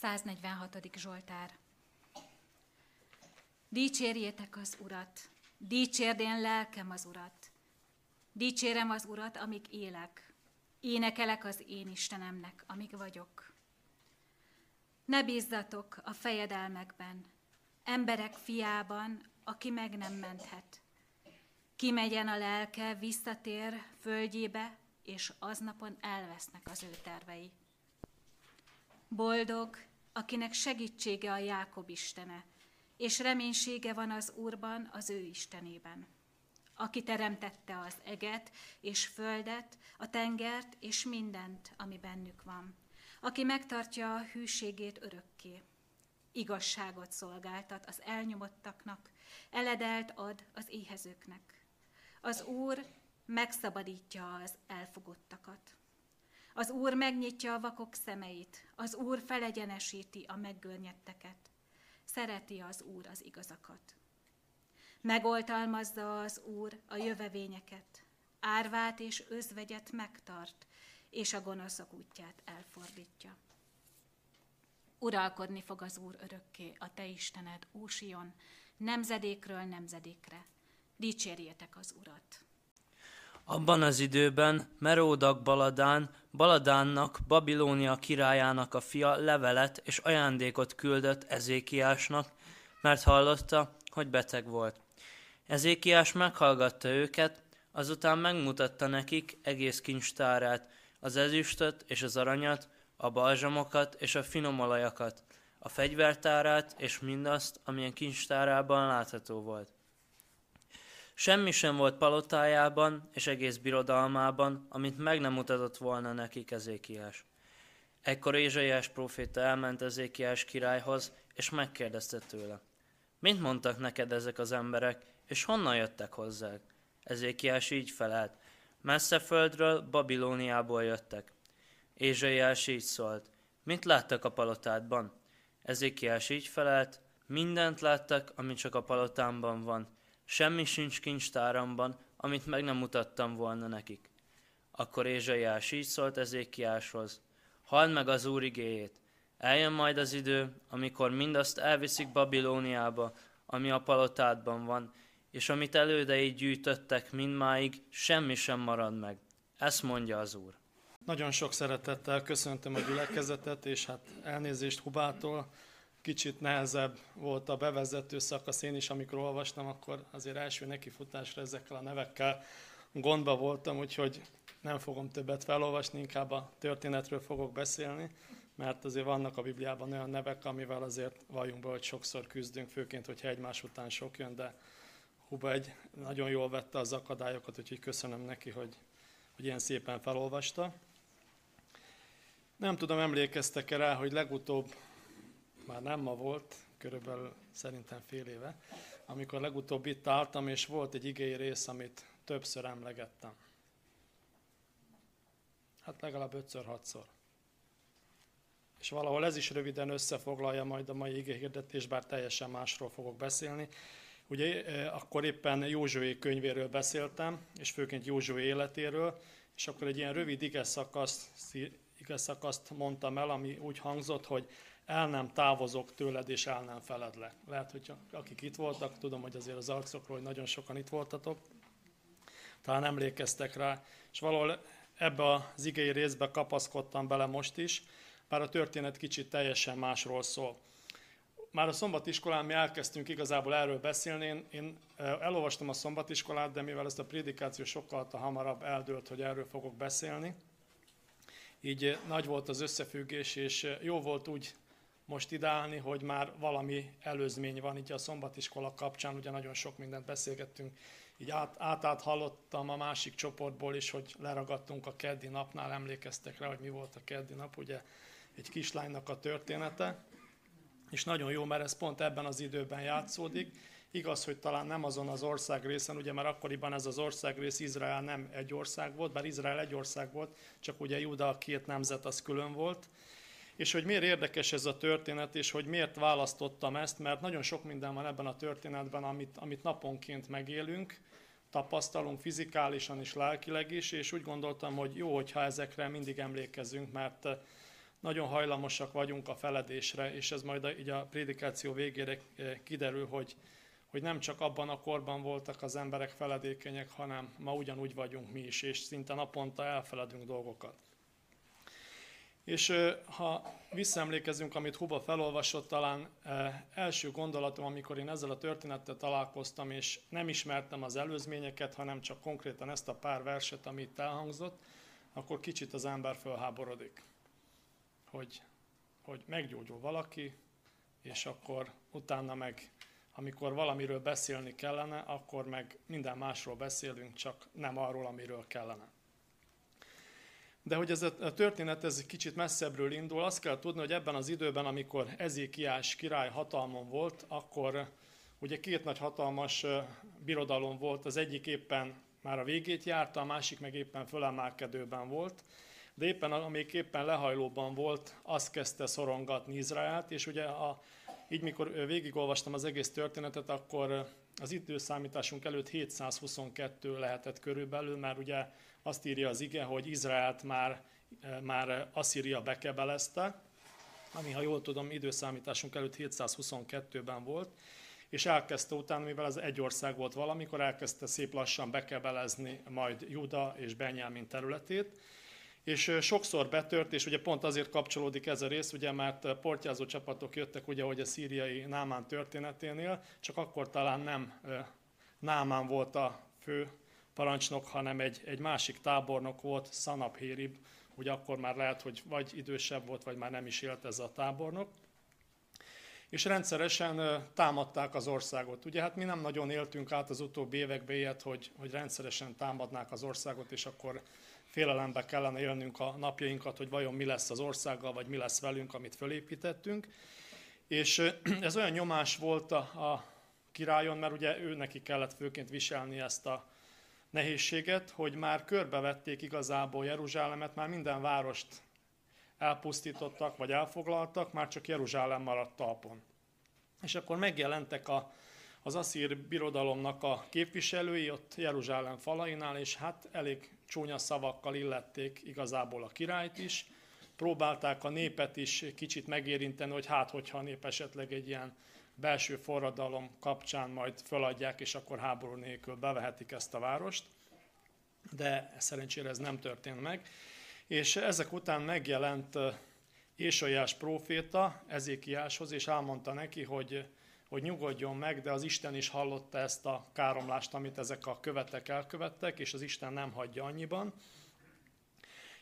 146. Zsoltár. Dicsérjétek az Urat, dicsérd én lelkem az Urat. Dicsérem az Urat, amíg élek, énekelek az én Istenemnek, amíg vagyok. Ne bízzatok a fejedelmekben, emberek fiában, aki meg nem menthet. Kimegyen a lelke, visszatér földjébe, és aznapon elvesznek az ő tervei. Boldog, akinek segítsége a Jákob istene, és reménysége van az Úrban, az ő Istenében. Aki teremtette az eget és földet, a tengert és mindent, ami bennük van. Aki megtartja a hűségét örökké. Igazságot szolgáltat az elnyomottaknak, eledelt ad az éhezőknek. Az Úr megszabadítja az elfogottakat. Az Úr megnyitja a vakok szemeit, az Úr felegyenesíti a meggörnyetteket. Szereti az Úr az igazakat. Megoltalmazza az Úr a jövevényeket, árvát és özvegyet megtart, és a gonoszok útját elfordítja. Uralkodni fog az Úr örökké, a te Istened, Úsion, nemzedékről nemzedékre. Dicsérjétek az Urat! Abban az időben Meródak Baladán, Baladánnak, Babilónia királyának a fia levelet és ajándékot küldött Ezékiásnak, mert hallotta, hogy beteg volt. Ezékiás meghallgatta őket, azután megmutatta nekik egész kincstárát, az ezüstöt és az aranyat, a balzsamokat és a finomolajakat, a fegyvertárát és mindazt, amilyen kincstárában látható volt. Semmi sem volt palotájában és egész birodalmában, amit meg nem mutatott volna nekik Ezékiás. Ekkor Ézsaiás próféta elment Ezékiás királyhoz, és megkérdezte tőle. Mint mondtak neked ezek az emberek, és honnan jöttek hozzá? Ezékiás így felelt. Messze földről, Babilóniából jöttek. Ézsaiás így szólt. Mit láttak a palotádban? Ezékiás így felelt. Mindent láttak, ami csak a palotámban van Semmi sincs kincstáramban, amit meg nem mutattam volna nekik. Akkor Ézsaiás így szólt Ezékiáshoz, halld meg az Úr igéjét. Eljön majd az idő, amikor mindazt elviszik Babilóniába, ami a palotádban van, és amit elődeid gyűjtöttek mindmáig, semmi sem marad meg. Ezt mondja az Úr. Nagyon sok szeretettel köszöntöm a gyülekezetet, és hát elnézést Hubától, kicsit nehezebb volt a bevezető szakasz. Én is, amikor olvastam, akkor azért első nekifutásra ezekkel a nevekkel gondba voltam, úgyhogy nem fogom többet felolvasni, inkább a történetről fogok beszélni, mert azért vannak a Bibliában olyan nevek, amivel azért valljunk be, hogy sokszor küzdünk, főként, hogyha egymás után sok jön, de Huba egy nagyon jól vette az akadályokat, úgyhogy köszönöm neki, hogy, hogy ilyen szépen felolvasta. Nem tudom, emlékeztek-e rá, hogy legutóbb már nem ma volt, körülbelül szerintem fél éve, amikor legutóbb itt álltam, és volt egy igény rész, amit többször emlegettem. Hát legalább ötször, hatszor. És valahol ez is röviden összefoglalja majd a mai hirdetés, bár teljesen másról fogok beszélni. Ugye e, akkor éppen Józsué könyvéről beszéltem, és főként Józsué életéről, és akkor egy ilyen rövid ige szakaszt, ige szakaszt mondtam el, ami úgy hangzott, hogy el nem távozok tőled, és el nem feledlek. Lehet, hogy akik itt voltak, tudom, hogy azért az arcokról, hogy nagyon sokan itt voltatok, talán emlékeztek rá, és valahol ebbe az igei részbe kapaszkodtam bele most is, bár a történet kicsit teljesen másról szól. Már a szombatiskolán mi elkezdtünk igazából erről beszélni. Én, én elolvastam a szombatiskolát, de mivel ezt a prédikáció sokkal hamarabb eldőlt, hogy erről fogok beszélni, így nagy volt az összefüggés, és jó volt úgy most ideálni, hogy már valami előzmény van így a szombatiskola kapcsán, ugye nagyon sok mindent beszélgettünk, így át, át hallottam a másik csoportból is, hogy leragadtunk a keddi napnál, emlékeztek rá, hogy mi volt a keddi nap, ugye egy kislánynak a története, és nagyon jó, mert ez pont ebben az időben játszódik. Igaz, hogy talán nem azon az ország részen, ugye mert akkoriban ez az ország rész Izrael nem egy ország volt, bár Izrael egy ország volt, csak ugye Juda a két nemzet az külön volt, és hogy miért érdekes ez a történet, és hogy miért választottam ezt, mert nagyon sok minden van ebben a történetben, amit, amit naponként megélünk, tapasztalunk fizikálisan és lelkileg is, és úgy gondoltam, hogy jó, hogyha ezekre mindig emlékezünk, mert nagyon hajlamosak vagyunk a feledésre, és ez majd a, így a prédikáció végére kiderül, hogy, hogy nem csak abban a korban voltak az emberek feledékenyek, hanem ma ugyanúgy vagyunk mi is, és szinte naponta elfeledünk dolgokat. És ha visszaemlékezünk, amit Huba felolvasott, talán első gondolatom, amikor én ezzel a történettel találkoztam, és nem ismertem az előzményeket, hanem csak konkrétan ezt a pár verset, amit elhangzott, akkor kicsit az ember fölháborodik, hogy, hogy meggyógyul valaki, és akkor utána meg, amikor valamiről beszélni kellene, akkor meg minden másról beszélünk, csak nem arról, amiről kellene. De hogy ez a történet ez egy kicsit messzebbről indul, azt kell tudni, hogy ebben az időben, amikor Ezékiás király hatalmon volt, akkor ugye két nagy hatalmas birodalom volt, az egyik éppen már a végét járta, a másik meg éppen fölemelkedőben volt, de éppen amíg éppen lehajlóban volt, azt kezdte szorongatni Izraelt, és ugye a, így mikor végigolvastam az egész történetet, akkor az időszámításunk előtt 722 lehetett körülbelül, mert ugye azt írja az ige, hogy Izraelt már, eh, már Asszíria bekebelezte, ami, ha jól tudom, időszámításunk előtt 722-ben volt, és elkezdte utána, mivel ez egy ország volt valamikor, elkezdte szép lassan bekebelezni majd Juda és Benyámin területét, és eh, sokszor betört, és ugye pont azért kapcsolódik ez a rész, ugye, mert eh, portyázó csapatok jöttek, ugye, hogy a szíriai Námán történeténél, csak akkor talán nem Námán volt a fő parancsnok, hanem egy, egy másik tábornok volt, Szanaphérib, ugye akkor már lehet, hogy vagy idősebb volt, vagy már nem is élt ez a tábornok. És rendszeresen támadták az országot. Ugye hát mi nem nagyon éltünk át az utóbbi években ilyet, hogy, hogy rendszeresen támadnák az országot, és akkor félelembe kellene élnünk a napjainkat, hogy vajon mi lesz az országgal, vagy mi lesz velünk, amit fölépítettünk. És ez olyan nyomás volt a, a királyon, mert ugye ő neki kellett főként viselni ezt a, nehézséget, hogy már körbevették igazából Jeruzsálemet, már minden várost elpusztítottak, vagy elfoglaltak, már csak Jeruzsálem maradt talpon. És akkor megjelentek a, az asszír birodalomnak a képviselői ott Jeruzsálem falainál, és hát elég csúnya szavakkal illették igazából a királyt is. Próbálták a népet is kicsit megérinteni, hogy hát, hogyha a nép esetleg egy ilyen belső forradalom kapcsán majd föladják, és akkor háború nélkül bevehetik ezt a várost. De szerencsére ez nem történt meg. És ezek után megjelent Ésajás próféta Ezékiáshoz, és elmondta neki, hogy, hogy nyugodjon meg, de az Isten is hallotta ezt a káromlást, amit ezek a követek elkövettek, és az Isten nem hagyja annyiban.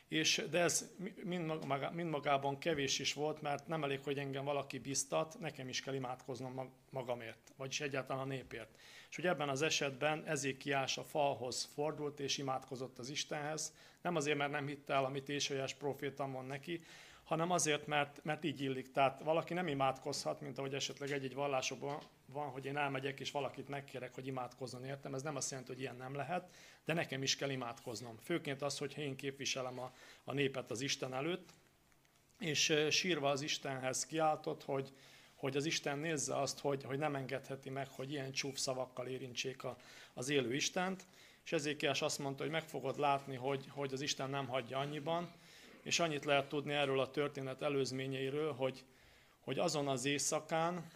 És, de ez mind magában kevés is volt, mert nem elég, hogy engem valaki biztat, nekem is kell imádkoznom magamért, vagyis egyáltalán a népért. És hogy ebben az esetben Ezékiás a falhoz fordult és imádkozott az Istenhez, nem azért, mert nem hitte el, amit Ésajas proféta mond neki, hanem azért, mert, mert így illik. Tehát valaki nem imádkozhat, mint ahogy esetleg egy-egy vallásokban van, hogy én elmegyek és valakit megkérek, hogy imádkozzon értem. Ez nem azt jelenti, hogy ilyen nem lehet, de nekem is kell imádkoznom. Főként az, hogy én képviselem a, a népet az Isten előtt, és sírva az Istenhez kiáltott, hogy, hogy az Isten nézze azt, hogy, hogy nem engedheti meg, hogy ilyen csúf szavakkal érintsék a, az élő Istent, és ezért azt mondta, hogy meg fogod látni, hogy, hogy az Isten nem hagyja annyiban, és annyit lehet tudni erről a történet előzményeiről, hogy, hogy azon az éjszakán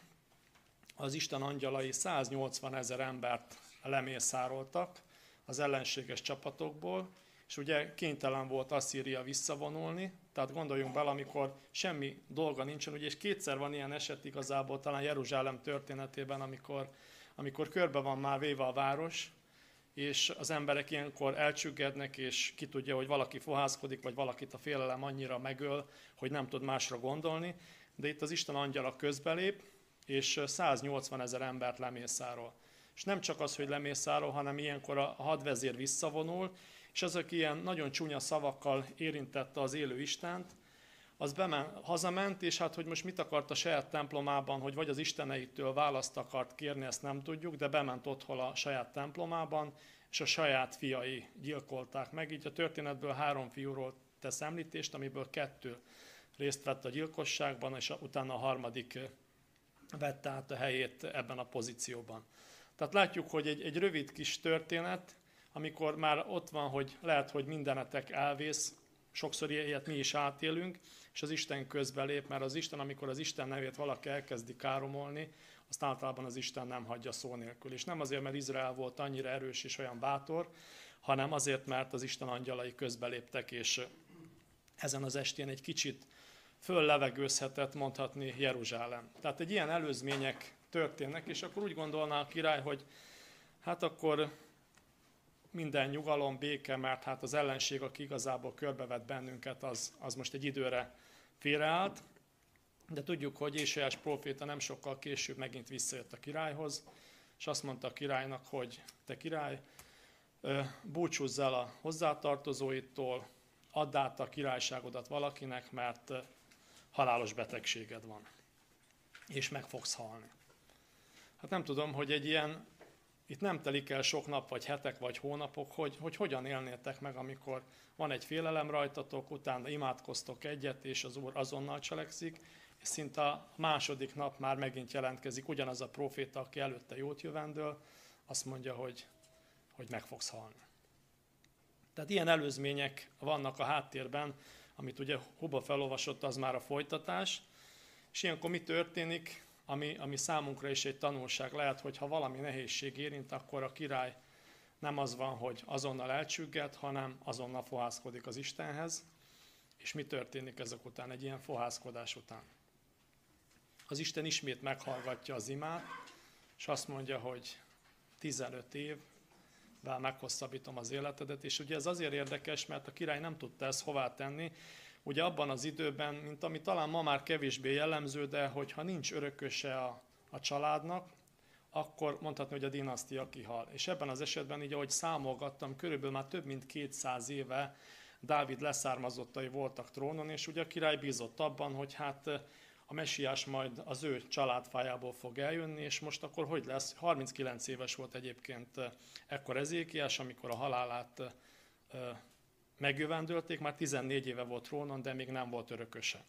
az Isten angyalai 180 ezer embert lemészároltak az ellenséges csapatokból, és ugye kénytelen volt Asszíria visszavonulni, tehát gondoljunk bele, amikor semmi dolga nincsen, ugye, és kétszer van ilyen eset igazából, talán Jeruzsálem történetében, amikor, amikor körbe van már véve a város, és az emberek ilyenkor elcsüggednek, és ki tudja, hogy valaki fohászkodik, vagy valakit a félelem annyira megöl, hogy nem tud másra gondolni, de itt az Isten angyala közbelép, és 180 ezer embert lemészárol. És nem csak az, hogy lemészárol, hanem ilyenkor a hadvezér visszavonul, és azok ilyen nagyon csúnya szavakkal érintette az élő Istent, az bemen, hazament, és hát, hogy most mit akart a saját templomában, hogy vagy az isteneitől választ akart kérni, ezt nem tudjuk, de bement otthon a saját templomában, és a saját fiai gyilkolták meg. Így a történetből három fiúról tesz említést, amiből kettő részt vett a gyilkosságban, és utána a harmadik vette át a helyét ebben a pozícióban. Tehát látjuk, hogy egy, egy rövid kis történet, amikor már ott van, hogy lehet, hogy mindenetek elvész, sokszor ilyet mi is átélünk, és az Isten közbelép, mert az Isten, amikor az Isten nevét valaki elkezdi káromolni, azt általában az Isten nem hagyja szó nélkül. És nem azért, mert Izrael volt annyira erős és olyan bátor, hanem azért, mert az Isten angyalai közbeléptek, és ezen az estén egy kicsit föllevegőzhetett mondhatni Jeruzsálem. Tehát egy ilyen előzmények történnek, és akkor úgy gondolná a király, hogy hát akkor minden nyugalom, béke, mert hát az ellenség, aki igazából körbevet bennünket, az, az most egy időre félreállt. De tudjuk, hogy Ésajás próféta nem sokkal később megint visszajött a királyhoz, és azt mondta a királynak, hogy te király, búcsúzz el a hozzátartozóitól, add át a királyságodat valakinek, mert halálos betegséged van, és meg fogsz halni. Hát nem tudom, hogy egy ilyen, itt nem telik el sok nap, vagy hetek, vagy hónapok, hogy, hogy hogyan élnétek meg, amikor van egy félelem rajtatok, utána imádkoztok egyet, és az Úr azonnal cselekszik, és szinte a második nap már megint jelentkezik ugyanaz a proféta, aki előtte jót jövendől, azt mondja, hogy, hogy meg fogsz halni. Tehát ilyen előzmények vannak a háttérben, amit ugye Huba felolvasott, az már a folytatás, és ilyenkor mi történik, ami, ami számunkra is egy tanulság lehet, hogy ha valami nehézség érint, akkor a király nem az van, hogy azonnal elcsügget, hanem azonnal fohászkodik az Istenhez. És mi történik ezek után, egy ilyen fohászkodás után? Az Isten ismét meghallgatja az imát, és azt mondja, hogy 15 évvel meghosszabbítom az életedet, és ugye ez azért érdekes, mert a király nem tudta ezt hová tenni, ugye abban az időben, mint ami talán ma már kevésbé jellemző, de hogyha nincs örököse a, a családnak, akkor mondhatni, hogy a dinasztia kihal. És ebben az esetben, így ahogy számolgattam, körülbelül már több mint 200 éve Dávid leszármazottai voltak trónon, és ugye a király bízott abban, hogy hát a messiás majd az ő családfájából fog eljönni, és most akkor hogy lesz? 39 éves volt egyébként ekkor Ezékiás, amikor a halálát megjövendölték, már 14 éve volt trónon, de még nem volt örököse.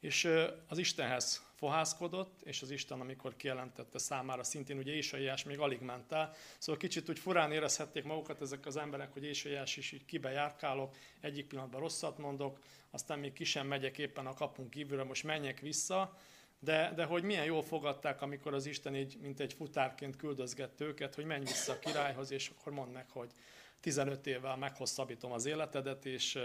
És az Istenhez fohászkodott, és az Isten, amikor kijelentette számára, szintén ugye Ésaiás még alig ment el, szóval kicsit úgy furán érezhették magukat ezek az emberek, hogy Ésaiás is így kibe járkálok, egyik pillanatban rosszat mondok, aztán még ki sem megyek éppen a kapunk kívülre, most menjek vissza, de, de hogy milyen jól fogadták, amikor az Isten így, mint egy futárként küldözgette őket, hogy menj vissza a királyhoz, és akkor mondd meg, hogy 15 évvel meghosszabbítom az életedet, és,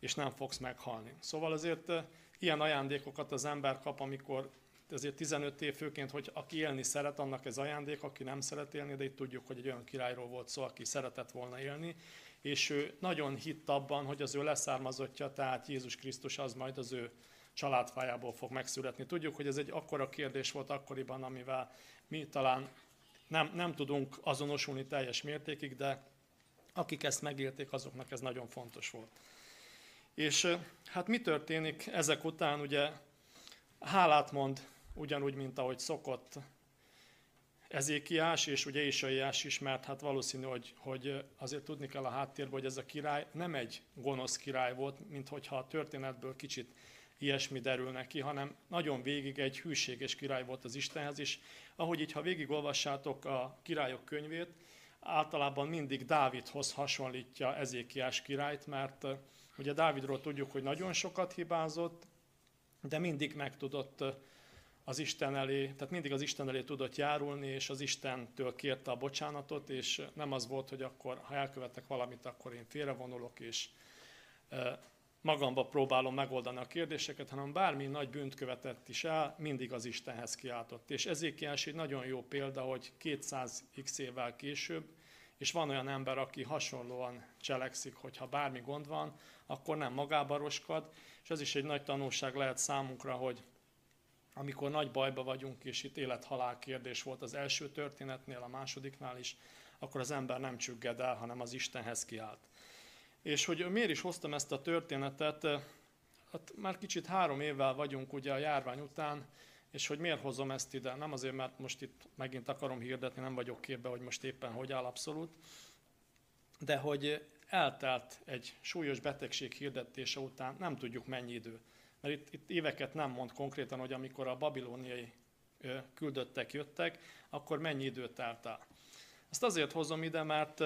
és nem fogsz meghalni. Szóval azért ilyen ajándékokat az ember kap, amikor ezért 15 év főként, hogy aki élni szeret, annak ez ajándék, aki nem szeret élni, de itt tudjuk, hogy egy olyan királyról volt szó, aki szeretett volna élni, és ő nagyon hitt abban, hogy az ő leszármazottja, tehát Jézus Krisztus az majd az ő családfájából fog megszületni. Tudjuk, hogy ez egy akkora kérdés volt akkoriban, amivel mi talán nem, nem tudunk azonosulni teljes mértékig, de akik ezt megélték, azoknak ez nagyon fontos volt. És hát mi történik ezek után? Ugye hálát mond ugyanúgy, mint ahogy szokott Ezékiás, és ugye Isaiás is, mert hát valószínű, hogy, hogy azért tudni kell a háttérben, hogy ez a király nem egy gonosz király volt, mint hogyha a történetből kicsit ilyesmi derül neki, hanem nagyon végig egy hűséges király volt az Istenhez, és ahogy így, ha végigolvassátok a királyok könyvét, általában mindig Dávidhoz hasonlítja Ezékiás királyt, mert ugye Dávidról tudjuk, hogy nagyon sokat hibázott, de mindig meg tudott az Isten elé, tehát mindig az Isten elé tudott járulni, és az Istentől kérte a bocsánatot, és nem az volt, hogy akkor, ha elkövetek valamit, akkor én félrevonulok, és magamba próbálom megoldani a kérdéseket, hanem bármi nagy bűnt követett is el, mindig az Istenhez kiáltott. És Ezékiás egy nagyon jó példa, hogy 200 x évvel később, és van olyan ember, aki hasonlóan cselekszik, hogy ha bármi gond van, akkor nem magába roskad, és ez is egy nagy tanulság lehet számunkra, hogy amikor nagy bajba vagyunk, és itt élet-halál kérdés volt az első történetnél, a másodiknál is, akkor az ember nem csügged el, hanem az Istenhez kiált. És hogy miért is hoztam ezt a történetet, hát már kicsit három évvel vagyunk ugye a járvány után, és hogy miért hozom ezt ide? Nem azért, mert most itt megint akarom hirdetni, nem vagyok képbe, hogy most éppen hogy áll abszolút, de hogy eltelt egy súlyos betegség hirdetése után nem tudjuk mennyi idő. Mert itt, itt éveket nem mond konkrétan, hogy amikor a babilóniai küldöttek jöttek, akkor mennyi időt telt el. Ezt azért hozom ide, mert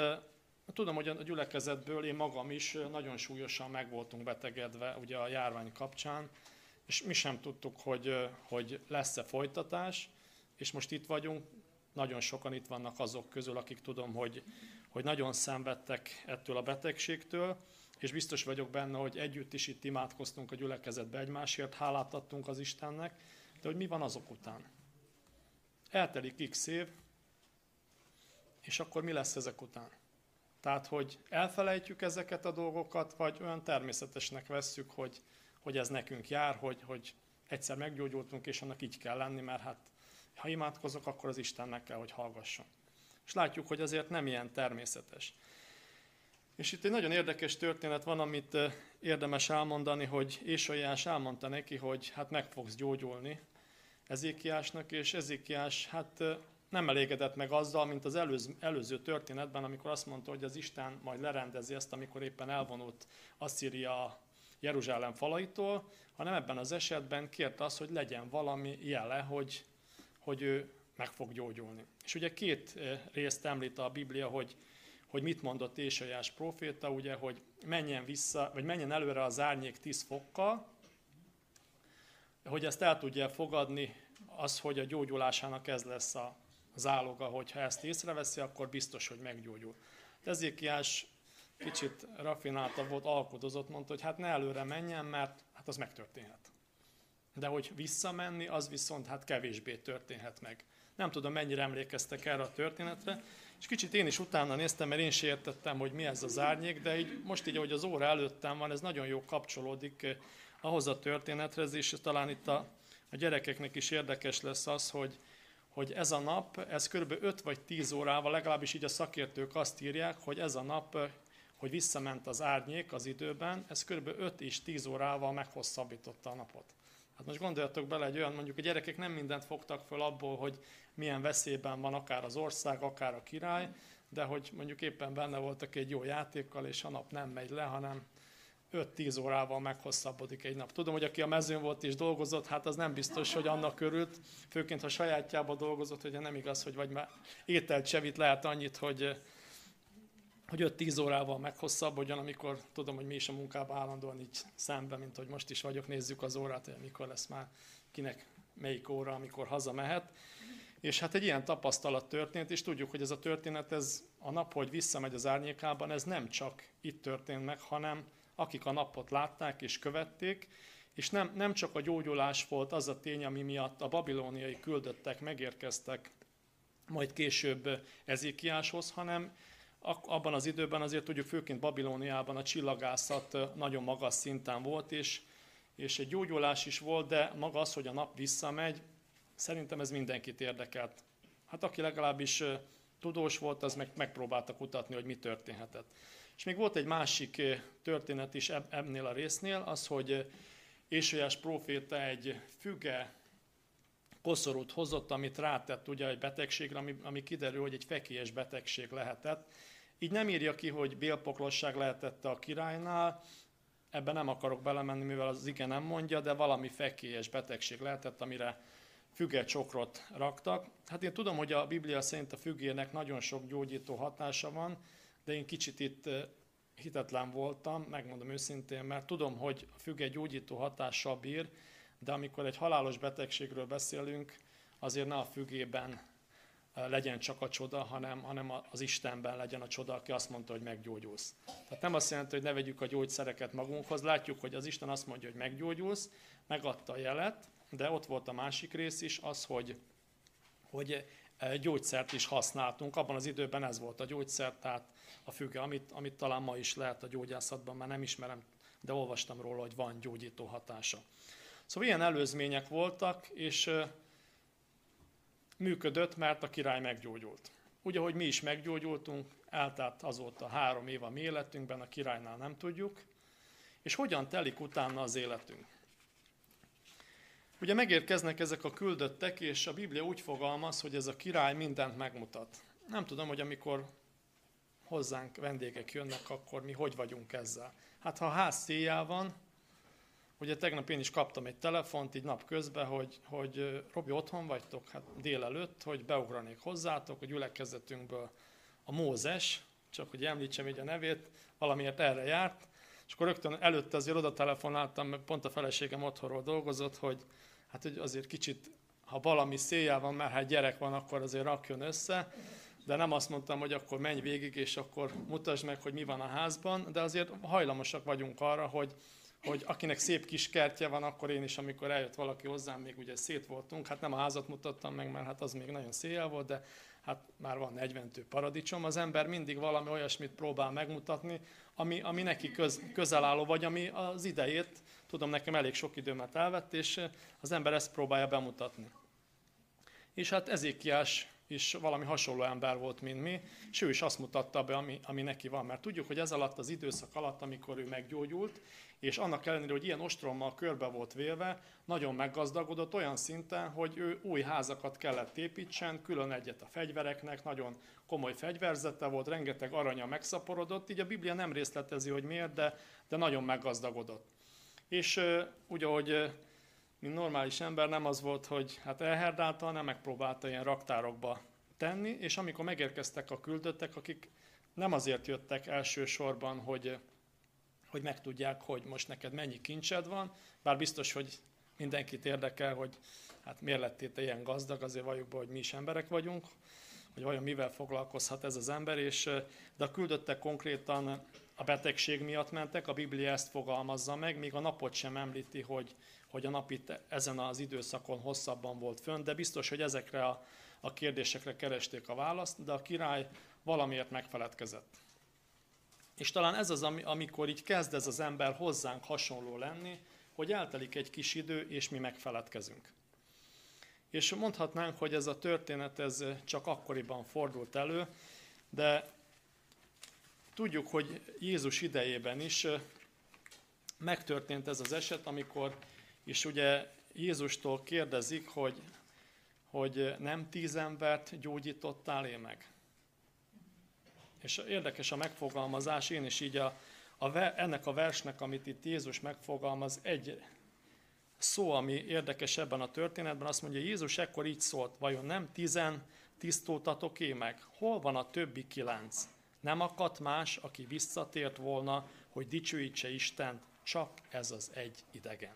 Tudom, hogy a gyülekezetből én magam is nagyon súlyosan meg voltunk betegedve ugye a járvány kapcsán, és mi sem tudtuk, hogy, hogy lesz-e folytatás, és most itt vagyunk, nagyon sokan itt vannak azok közül, akik tudom, hogy, hogy nagyon szenvedtek ettől a betegségtől, és biztos vagyok benne, hogy együtt is itt imádkoztunk a gyülekezetbe egymásért, hálát adtunk az Istennek, de hogy mi van azok után? Eltelik x év, és akkor mi lesz ezek után? Tehát, hogy elfelejtjük ezeket a dolgokat, vagy olyan természetesnek vesszük, hogy, hogy ez nekünk jár, hogy, hogy egyszer meggyógyultunk, és annak így kell lenni, mert hát ha imádkozok, akkor az Istennek kell, hogy hallgasson. És látjuk, hogy azért nem ilyen természetes. És itt egy nagyon érdekes történet van, amit érdemes elmondani, hogy Ésaiás elmondta neki, hogy hát meg fogsz gyógyulni Ezékiásnak, és Ezékiás hát nem elégedett meg azzal, mint az előző, előző történetben, amikor azt mondta, hogy az Isten majd lerendezi ezt, amikor éppen elvonult Asszíria Jeruzsálem falaitól, hanem ebben az esetben kérte azt, hogy legyen valami jele, hogy, hogy ő meg fog gyógyulni. És ugye két részt említ a Biblia, hogy, hogy mit mondott Ésajás proféta, ugye, hogy menjen vissza, vagy menjen előre az árnyék 10 fokkal, hogy ezt el tudja fogadni, az, hogy a gyógyulásának ez lesz a záloga, hogyha ezt észreveszi, akkor biztos, hogy meggyógyul. Ezékiás kicsit rafináltabb volt, alkodozott, mondta, hogy hát ne előre menjen, mert hát az megtörténhet. De hogy visszamenni, az viszont hát kevésbé történhet meg. Nem tudom, mennyire emlékeztek erre a történetre, és kicsit én is utána néztem, mert én sem értettem, hogy mi ez az árnyék, de így, most így, ahogy az óra előttem van, ez nagyon jó kapcsolódik eh, ahhoz a történetre, és talán itt a, a gyerekeknek is érdekes lesz az, hogy, hogy ez a nap, ez kb. 5 vagy 10 órával, legalábbis így a szakértők azt írják, hogy ez a nap, eh, hogy visszament az árnyék az időben, ez kb. 5 és 10 órával meghosszabbította a napot. Hát most gondoljatok bele egy olyan, mondjuk a gyerekek nem mindent fogtak föl abból, hogy milyen veszélyben van akár az ország, akár a király, de hogy mondjuk éppen benne voltak egy jó játékkal, és a nap nem megy le, hanem 5-10 órával meghosszabbodik egy nap. Tudom, hogy aki a mezőn volt és dolgozott, hát az nem biztos, hogy annak körült, főként ha sajátjába dolgozott, hogy nem igaz, hogy vagy már ételt sevit lehet annyit, hogy hogy 5-10 órával meghosszabbodjon, amikor tudom, hogy mi is a munkában állandóan így szembe, mint hogy most is vagyok, nézzük az órát, hogy mikor lesz már kinek melyik óra, amikor hazamehet. És hát egy ilyen tapasztalat történt, és tudjuk, hogy ez a történet, ez a nap, hogy visszamegy az árnyékában, ez nem csak itt történt meg, hanem akik a napot látták és követték, és nem, nem csak a gyógyulás volt az a tény, ami miatt a babilóniai küldöttek megérkeztek majd később Ezékiáshoz, hanem abban az időben azért tudjuk, főként Babilóniában a csillagászat nagyon magas szinten volt, és, és egy gyógyulás is volt, de maga az, hogy a nap visszamegy, szerintem ez mindenkit érdekelt. Hát aki legalábbis tudós volt, az meg, megpróbálta kutatni, hogy mi történhetett. És még volt egy másik történet is ebnél a résznél, az, hogy Ésolyás próféta egy füge koszorút hozott, amit rátett ugye egy betegségre, ami, ami kiderül, hogy egy fekélyes betegség lehetett. Így nem írja ki, hogy bélpoklosság lehetett a királynál, ebben nem akarok belemenni, mivel az igen nem mondja, de valami fekélyes betegség lehetett, amire füge csokrot raktak. Hát én tudom, hogy a Biblia szerint a fügének nagyon sok gyógyító hatása van, de én kicsit itt hitetlen voltam, megmondom őszintén, mert tudom, hogy a füge gyógyító hatással bír, de amikor egy halálos betegségről beszélünk, azért ne a fügében legyen csak a csoda, hanem, hanem az Istenben legyen a csoda, aki azt mondta, hogy meggyógyulsz. Tehát nem azt jelenti, hogy ne vegyük a gyógyszereket magunkhoz. Látjuk, hogy az Isten azt mondja, hogy meggyógyulsz, megadta a jelet, de ott volt a másik rész is, az, hogy, hogy gyógyszert is használtunk. Abban az időben ez volt a gyógyszer, tehát a füge, amit, amit talán ma is lehet a gyógyászatban, már nem ismerem, de olvastam róla, hogy van gyógyító hatása. Szóval ilyen előzmények voltak, és működött, mert a király meggyógyult. Ugye, hogy mi is meggyógyultunk, eltelt azóta három év a mi életünkben, a királynál nem tudjuk, és hogyan telik utána az életünk. Ugye megérkeznek ezek a küldöttek, és a Biblia úgy fogalmaz, hogy ez a király mindent megmutat. Nem tudom, hogy amikor hozzánk vendégek jönnek, akkor mi hogy vagyunk ezzel. Hát ha a ház széjjel van, ugye tegnap én is kaptam egy telefont így nap közben, hogy, hogy Robi, otthon vagytok? Hát délelőtt, hogy beugranék hozzátok, a gyülekezetünkből a Mózes, csak hogy említsem így a nevét, valamiért erre járt, és akkor rögtön előtte azért oda telefonáltam, mert pont a feleségem otthonról dolgozott, hogy hát hogy azért kicsit, ha valami széjjel van, mert hát gyerek van, akkor azért rakjon össze, de nem azt mondtam, hogy akkor menj végig, és akkor mutasd meg, hogy mi van a házban, de azért hajlamosak vagyunk arra, hogy, hogy akinek szép kis kertje van, akkor én is, amikor eljött valaki hozzám, még ugye szét voltunk, hát nem a házat mutattam meg, mert hát az még nagyon széjjel volt, de hát már van 40 tő paradicsom, az ember mindig valami olyasmit próbál megmutatni, ami, ami neki köz, közel álló, vagy ami az idejét, tudom, nekem elég sok időmet elvett, és az ember ezt próbálja bemutatni. És hát Ezékiás is valami hasonló ember volt, mint mi, és ő is azt mutatta be, ami, ami neki van. Mert tudjuk, hogy ez alatt az időszak alatt, amikor ő meggyógyult, és annak ellenére, hogy ilyen ostrommal körbe volt vélve, nagyon meggazdagodott olyan szinten, hogy ő új házakat kellett építsen, külön egyet a fegyvereknek, nagyon komoly fegyverzete volt, rengeteg aranya megszaporodott, így a Biblia nem részletezi, hogy miért, de, de nagyon meggazdagodott. És úgy, ahogy mint normális ember nem az volt, hogy hát elherdálta, hanem megpróbálta ilyen raktárokba tenni, és amikor megérkeztek a küldöttek, akik nem azért jöttek elsősorban, hogy, hogy megtudják, hogy most neked mennyi kincsed van, bár biztos, hogy mindenkit érdekel, hogy hát miért lettél te ilyen gazdag, azért valljuk be, hogy mi is emberek vagyunk, hogy vajon mivel foglalkozhat ez az ember, és, de a küldöttek konkrétan a betegség miatt mentek, a Biblia ezt fogalmazza meg, még a napot sem említi, hogy, hogy a nap itt ezen az időszakon hosszabban volt fönn, de biztos, hogy ezekre a, a kérdésekre keresték a választ, de a király valamiért megfeledkezett. És talán ez az, amikor így kezd ez az ember hozzánk hasonló lenni, hogy eltelik egy kis idő, és mi megfeledkezünk. És mondhatnánk, hogy ez a történet ez csak akkoriban fordult elő, de tudjuk, hogy Jézus idejében is megtörtént ez az eset, amikor és ugye Jézustól kérdezik, hogy, hogy nem tíz embert gyógyítottál én meg. És érdekes a megfogalmazás, én is így a, a, ennek a versnek, amit itt Jézus megfogalmaz, egy szó, ami érdekes ebben a történetben, azt mondja, Jézus ekkor így szólt, vajon nem tizen tisztultatok én meg? Hol van a többi kilenc? Nem akadt más, aki visszatért volna, hogy dicsőítse Istent, csak ez az egy idegen.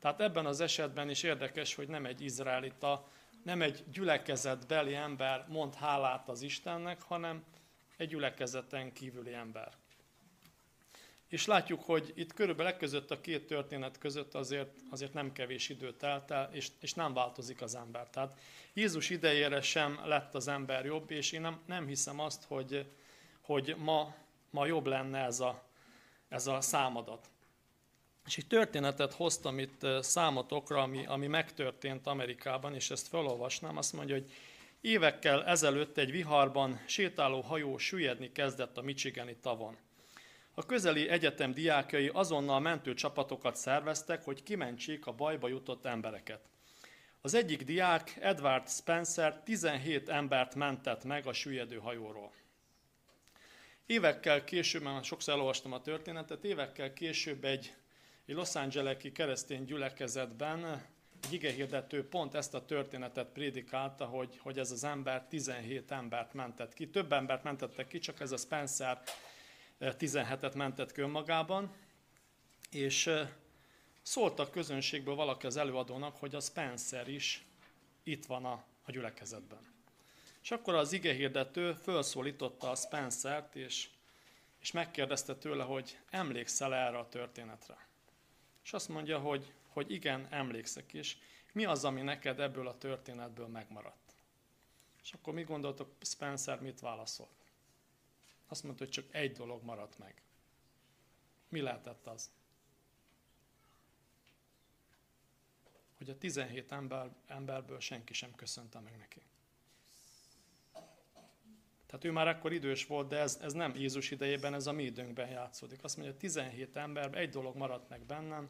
Tehát ebben az esetben is érdekes, hogy nem egy izraelita, nem egy gyülekezetbeli ember mond hálát az Istennek, hanem egy gyülekezeten kívüli ember. És látjuk, hogy itt körülbelül között a két történet között azért, azért nem kevés idő telt el, és, és nem változik az ember. Tehát Jézus idejére sem lett az ember jobb, és én nem, nem hiszem azt, hogy, hogy ma, ma jobb lenne ez a, ez a számadat. És egy történetet hoztam itt számotokra, ami, ami megtörtént Amerikában, és ezt felolvasnám. Azt mondja, hogy évekkel ezelőtt egy viharban sétáló hajó süllyedni kezdett a Michigani tavon. A közeli egyetem diákjai azonnal mentő csapatokat szerveztek, hogy kimentsék a bajba jutott embereket. Az egyik diák, Edward Spencer, 17 embert mentett meg a süllyedő hajóról. Évekkel később, már sokszor elolvastam a történetet, évekkel később egy egy Los Angeles-i keresztény gyülekezetben egy igehirdető pont ezt a történetet prédikálta, hogy, hogy ez az ember 17 embert mentett ki. Több embert mentettek ki, csak ez a Spencer 17-et eh, mentett ki önmagában. És eh, szólt a közönségből valaki az előadónak, hogy a Spencer is itt van a, a gyülekezetben. És akkor az igehirdető felszólította a Spencert, és, és megkérdezte tőle, hogy emlékszel erre a történetre. És azt mondja, hogy, hogy igen, emlékszek is. Mi az, ami neked ebből a történetből megmaradt? És akkor mi gondoltok, Spencer mit válaszolt? Azt mondta, hogy csak egy dolog maradt meg. Mi lehetett az? Hogy a 17 ember, emberből senki sem köszönte meg neki. Tehát ő már akkor idős volt, de ez, ez nem Jézus idejében, ez a mi időnkben játszódik. Azt mondja, 17 emberben egy dolog maradt meg bennem,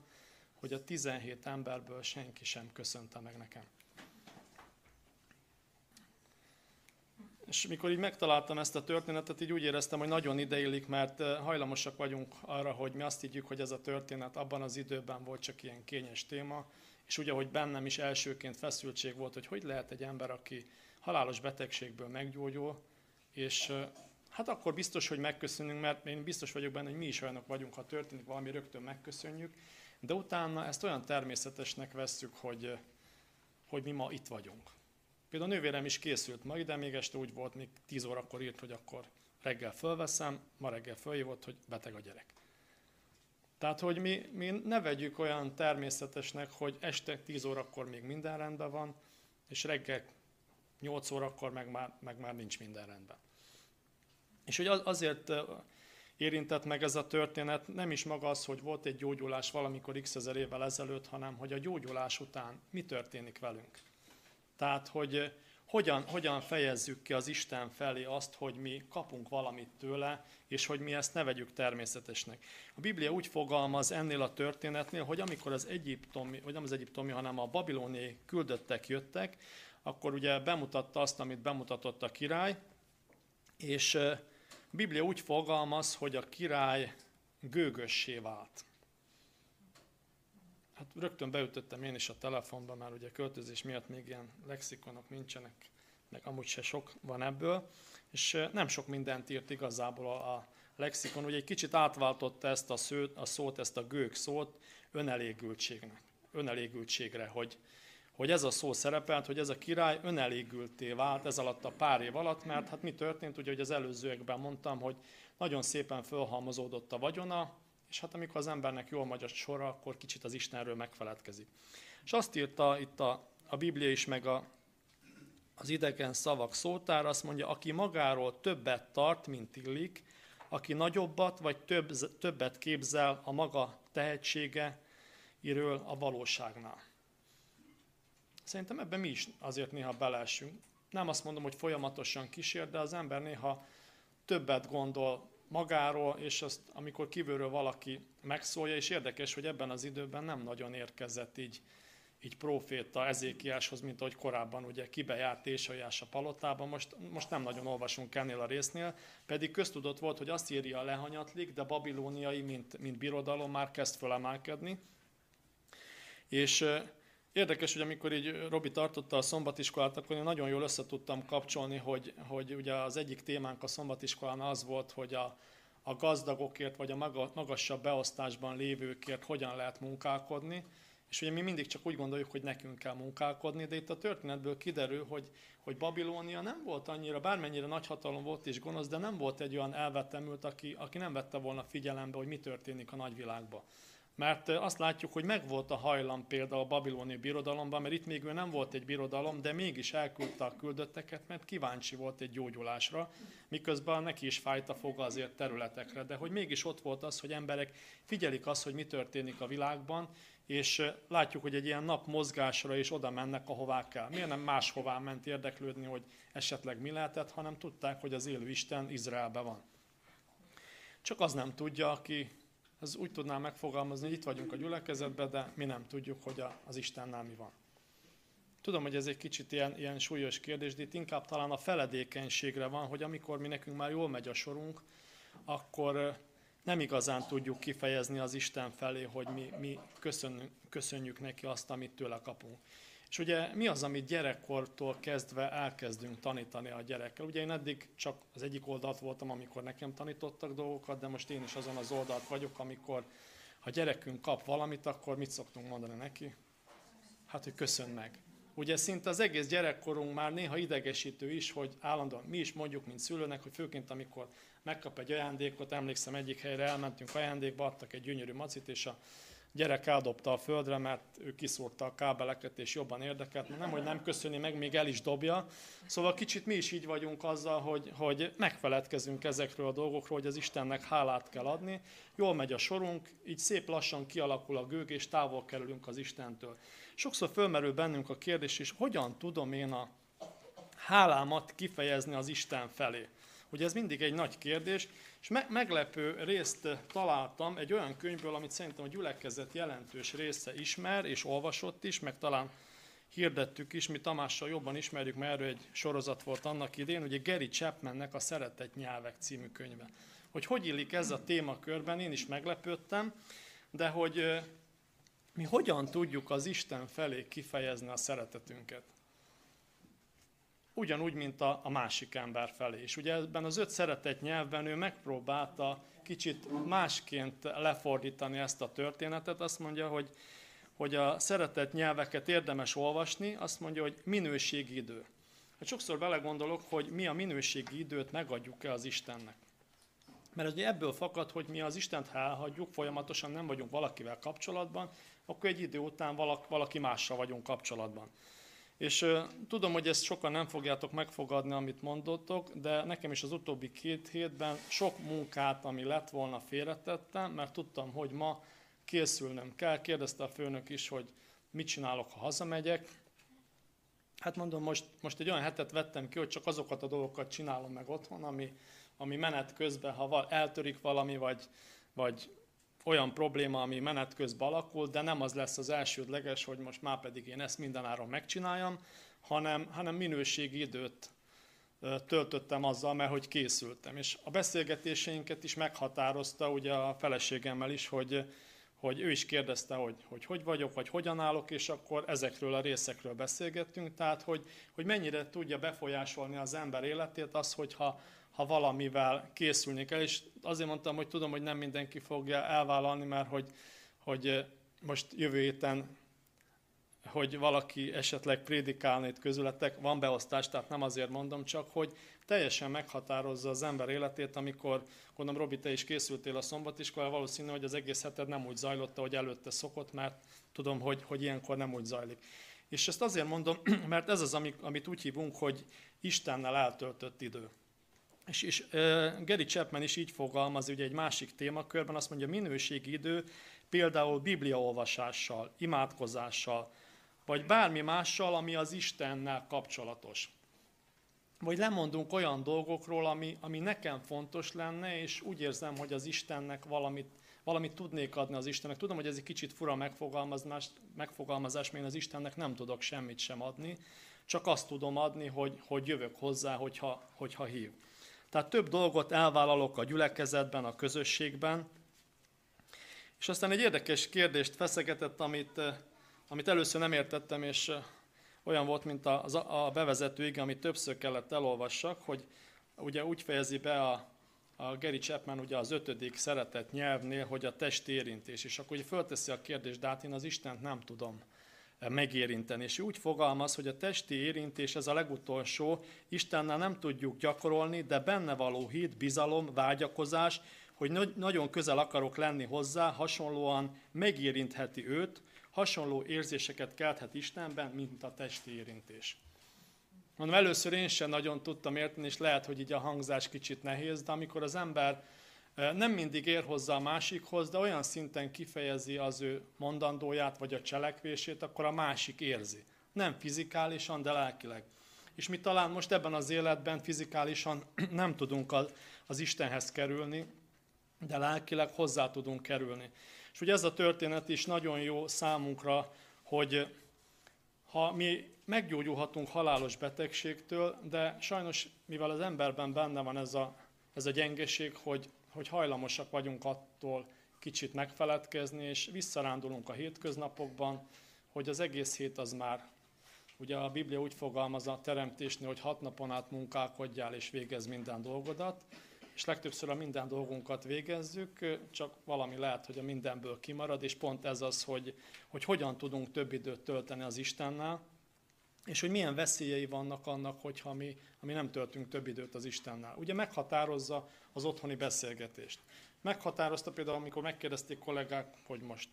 hogy a 17 emberből senki sem köszönte meg nekem. És mikor így megtaláltam ezt a történetet, így úgy éreztem, hogy nagyon ideillik, mert eh, hajlamosak vagyunk arra, hogy mi azt higgyük, hogy ez a történet abban az időben volt csak ilyen kényes téma, és ugye, hogy bennem is elsőként feszültség volt, hogy hogy lehet egy ember, aki halálos betegségből meggyógyul, és hát akkor biztos, hogy megköszönünk, mert én biztos vagyok benne, hogy mi is olyanok vagyunk, ha történik valami, rögtön megköszönjük, de utána ezt olyan természetesnek vesszük, hogy, hogy mi ma itt vagyunk. Például a nővérem is készült ma ide, még este úgy volt, még 10 órakor írt, hogy akkor reggel fölveszem, ma reggel fölhívott, hogy beteg a gyerek. Tehát, hogy mi, mi ne vegyük olyan természetesnek, hogy este 10 órakor még minden rendben van, és reggel 8 órakor meg már, meg már nincs minden rendben. És hogy azért érintett meg ez a történet, nem is maga az, hogy volt egy gyógyulás valamikor x ezer évvel ezelőtt, hanem hogy a gyógyulás után mi történik velünk. Tehát, hogy hogyan, hogyan fejezzük ki az Isten felé azt, hogy mi kapunk valamit tőle, és hogy mi ezt ne vegyük természetesnek. A Biblia úgy fogalmaz ennél a történetnél, hogy amikor az egyiptomi, vagy nem az egyiptomi, hanem a babiloni küldöttek jöttek, akkor ugye bemutatta azt, amit bemutatott a király, és a Biblia úgy fogalmaz, hogy a király gőgössé vált. Hát rögtön beütöttem én is a telefonba, már ugye költözés miatt még ilyen lexikonok nincsenek, meg amúgy se sok van ebből, és nem sok mindent írt igazából a lexikon, ugye egy kicsit átváltotta ezt a, szőt, a szót, ezt a gőg szót önelégültségnek, önelégültségre, hogy, hogy ez a szó szerepelt, hogy ez a király önelégülté vált ez alatt a pár év alatt, mert hát mi történt, ugye, hogy az előzőekben mondtam, hogy nagyon szépen fölhalmozódott a vagyona, és hát amikor az embernek jól megy a sora, akkor kicsit az Istenről megfeledkezik. És azt írta itt a, a Biblia is, meg a, az idegen szavak szótár, azt mondja, aki magáról többet tart, mint illik, aki nagyobbat vagy több, többet képzel a maga tehetsége iről a valóságnál. Szerintem ebben mi is azért néha belesünk. Nem azt mondom, hogy folyamatosan kísér, de az ember néha többet gondol magáról, és azt, amikor kívülről valaki megszólja, és érdekes, hogy ebben az időben nem nagyon érkezett így, így proféta Ezékiáshoz, mint ahogy korábban ugye kibejárt Ésajás a palotában, most, most nem nagyon olvasunk ennél a résznél, pedig köztudott volt, hogy azt írja lehanyatlik, de babilóniai, mint, mint birodalom már kezd fölemelkedni. És Érdekes, hogy amikor így Robi tartotta a szombatiskolát, akkor én nagyon jól össze tudtam kapcsolni, hogy, hogy ugye az egyik témánk a szombatiskolán az volt, hogy a, a gazdagokért vagy a maga, magasabb beosztásban lévőkért hogyan lehet munkálkodni, és ugye mi mindig csak úgy gondoljuk, hogy nekünk kell munkálkodni, de itt a történetből kiderül, hogy, hogy Babilónia nem volt annyira, bármennyire nagy hatalom volt és gonosz, de nem volt egy olyan elvetemült, aki, aki nem vette volna figyelembe, hogy mi történik a nagyvilágban. Mert azt látjuk, hogy megvolt a hajlam például a babiloni birodalomban, mert itt még ő nem volt egy birodalom, de mégis elküldte a küldötteket, mert kíváncsi volt egy gyógyulásra, miközben neki is fájt a foga azért területekre. De hogy mégis ott volt az, hogy emberek figyelik azt, hogy mi történik a világban, és látjuk, hogy egy ilyen nap mozgásra is oda mennek, ahová kell. Miért nem máshová ment érdeklődni, hogy esetleg mi lehetett, hanem tudták, hogy az élő Isten Izraelben van. Csak az nem tudja, aki az úgy tudnám megfogalmazni, hogy itt vagyunk a gyülekezetben, de mi nem tudjuk, hogy a, az Istennel mi van. Tudom, hogy ez egy kicsit ilyen, ilyen súlyos kérdés, de itt inkább talán a feledékenységre van, hogy amikor mi nekünk már jól megy a sorunk, akkor nem igazán tudjuk kifejezni az Isten felé, hogy mi, mi köszönjük, köszönjük neki azt, amit tőle kapunk. És ugye mi az, amit gyerekkortól kezdve elkezdünk tanítani a gyerekkel? Ugye én eddig csak az egyik oldalt voltam, amikor nekem tanítottak dolgokat, de most én is azon az oldalt vagyok, amikor ha gyerekünk kap valamit, akkor mit szoktunk mondani neki? Hát, hogy köszön meg. Ugye szinte az egész gyerekkorunk már néha idegesítő is, hogy állandóan mi is mondjuk, mint szülőnek, hogy főként amikor megkap egy ajándékot, emlékszem egyik helyre elmentünk ajándékba, adtak egy gyönyörű macit, és a gyerek eldobta a földre, mert ő kiszúrta a kábeleket, és jobban érdekelt. Nem, hogy nem köszöni meg, még el is dobja. Szóval kicsit mi is így vagyunk azzal, hogy, hogy megfeledkezünk ezekről a dolgokról, hogy az Istennek hálát kell adni. Jól megy a sorunk, így szép lassan kialakul a gőg, és távol kerülünk az Istentől. Sokszor fölmerül bennünk a kérdés is, hogyan tudom én a hálámat kifejezni az Isten felé. Ugye ez mindig egy nagy kérdés, és me- meglepő részt találtam egy olyan könyvből, amit szerintem a gyülekezet jelentős része ismer, és olvasott is, meg talán hirdettük is, mi Tamással jobban ismerjük, mert erről egy sorozat volt annak idén, ugye Gary Chapmannek a Szeretett nyelvek című könyve. Hogy hogy illik ez a témakörben, én is meglepődtem, de hogy mi hogyan tudjuk az Isten felé kifejezni a szeretetünket. Ugyanúgy, mint a, a másik ember felé. És ugye ebben az öt szeretett nyelvben ő megpróbálta kicsit másként lefordítani ezt a történetet. Azt mondja, hogy, hogy a szeretett nyelveket érdemes olvasni, azt mondja, hogy minőségi idő. Hát sokszor belegondolok, hogy mi a minőségi időt megadjuk-e az Istennek. Mert ugye ebből fakad, hogy mi az Istent ha elhagyjuk, folyamatosan nem vagyunk valakivel kapcsolatban, akkor egy idő után valaki mással vagyunk kapcsolatban. És tudom, hogy ezt sokan nem fogjátok megfogadni, amit mondottok, de nekem is az utóbbi két hétben sok munkát, ami lett volna, félretettem, mert tudtam, hogy ma készülnem kell. Kérdezte a főnök is, hogy mit csinálok, ha hazamegyek. Hát mondom, most, most egy olyan hetet vettem ki, hogy csak azokat a dolgokat csinálom meg otthon, ami, ami menet közben, ha eltörik valami, vagy, vagy olyan probléma, ami menet közben alakul, de nem az lesz az elsődleges, hogy most már pedig én ezt mindenáron megcsináljam, hanem, hanem minőségi időt töltöttem azzal, mert hogy készültem. És a beszélgetéseinket is meghatározta ugye a feleségemmel is, hogy, hogy ő is kérdezte, hogy, hogy hogy vagyok, vagy hogyan állok, és akkor ezekről a részekről beszélgettünk, tehát hogy, hogy mennyire tudja befolyásolni az ember életét az, hogyha ha valamivel készülni kell, és azért mondtam, hogy tudom, hogy nem mindenki fogja elvállalni, mert hogy, hogy most jövő héten hogy valaki esetleg prédikálni itt közületek, van beosztás, tehát nem azért mondom, csak hogy teljesen meghatározza az ember életét, amikor, gondolom Robi, te is készültél a szombatiskolára, valószínű, hogy az egész heted nem úgy zajlott, ahogy előtte szokott, mert tudom, hogy, hogy ilyenkor nem úgy zajlik. És ezt azért mondom, mert ez az, amit úgy hívunk, hogy Istennel eltöltött idő. És, és uh, Gary Chapman is így fogalmaz, ugye egy másik témakörben, azt mondja, minőségi idő például bibliaolvasással, imádkozással, vagy bármi mással, ami az Istennel kapcsolatos. Vagy lemondunk olyan dolgokról, ami, ami nekem fontos lenne, és úgy érzem, hogy az Istennek valamit, valamit tudnék adni az Istennek. Tudom, hogy ez egy kicsit fura megfogalmazás, megfogalmazás mert az Istennek nem tudok semmit sem adni, csak azt tudom adni, hogy, hogy jövök hozzá, hogyha, hogyha hív. Tehát több dolgot elvállalok a gyülekezetben, a közösségben. És aztán egy érdekes kérdést feszegetett, amit, eh, amit először nem értettem, és eh, olyan volt, mint a, a bevezető amit többször kellett elolvassak, hogy ugye úgy fejezi be a, a Gary Chapman ugye az ötödik szeretett nyelvnél, hogy a test érintés. És akkor ugye fölteszi a kérdést, de hát én az Istent nem tudom megérinteni. És úgy fogalmaz, hogy a testi érintés ez a legutolsó, Istennel nem tudjuk gyakorolni, de benne való hit, bizalom, vágyakozás, hogy nagyon közel akarok lenni hozzá, hasonlóan megérintheti őt, hasonló érzéseket kelthet Istenben, mint a testi érintés. Mondom, először én sem nagyon tudtam érteni, és lehet, hogy így a hangzás kicsit nehéz, de amikor az ember nem mindig ér hozzá a másikhoz, de olyan szinten kifejezi az ő mondandóját vagy a cselekvését, akkor a másik érzi. Nem fizikálisan, de lelkileg. És mi talán most ebben az életben fizikálisan nem tudunk az, Istenhez kerülni, de lelkileg hozzá tudunk kerülni. És ugye ez a történet is nagyon jó számunkra, hogy ha mi meggyógyulhatunk halálos betegségtől, de sajnos, mivel az emberben benne van ez a, ez a gyengeség, hogy hogy hajlamosak vagyunk attól kicsit megfeledkezni, és visszarándulunk a hétköznapokban, hogy az egész hét az már, ugye a Biblia úgy fogalmaz a teremtésnél, hogy hat napon át munkálkodjál és végez minden dolgodat, és legtöbbször a minden dolgunkat végezzük, csak valami lehet, hogy a mindenből kimarad, és pont ez az, hogy, hogy hogyan tudunk több időt tölteni az Istennel, és hogy milyen veszélyei vannak annak, hogyha mi, mi nem töltünk több időt az Istennel. Ugye meghatározza az otthoni beszélgetést. Meghatározta például, amikor megkérdezték kollégák, hogy most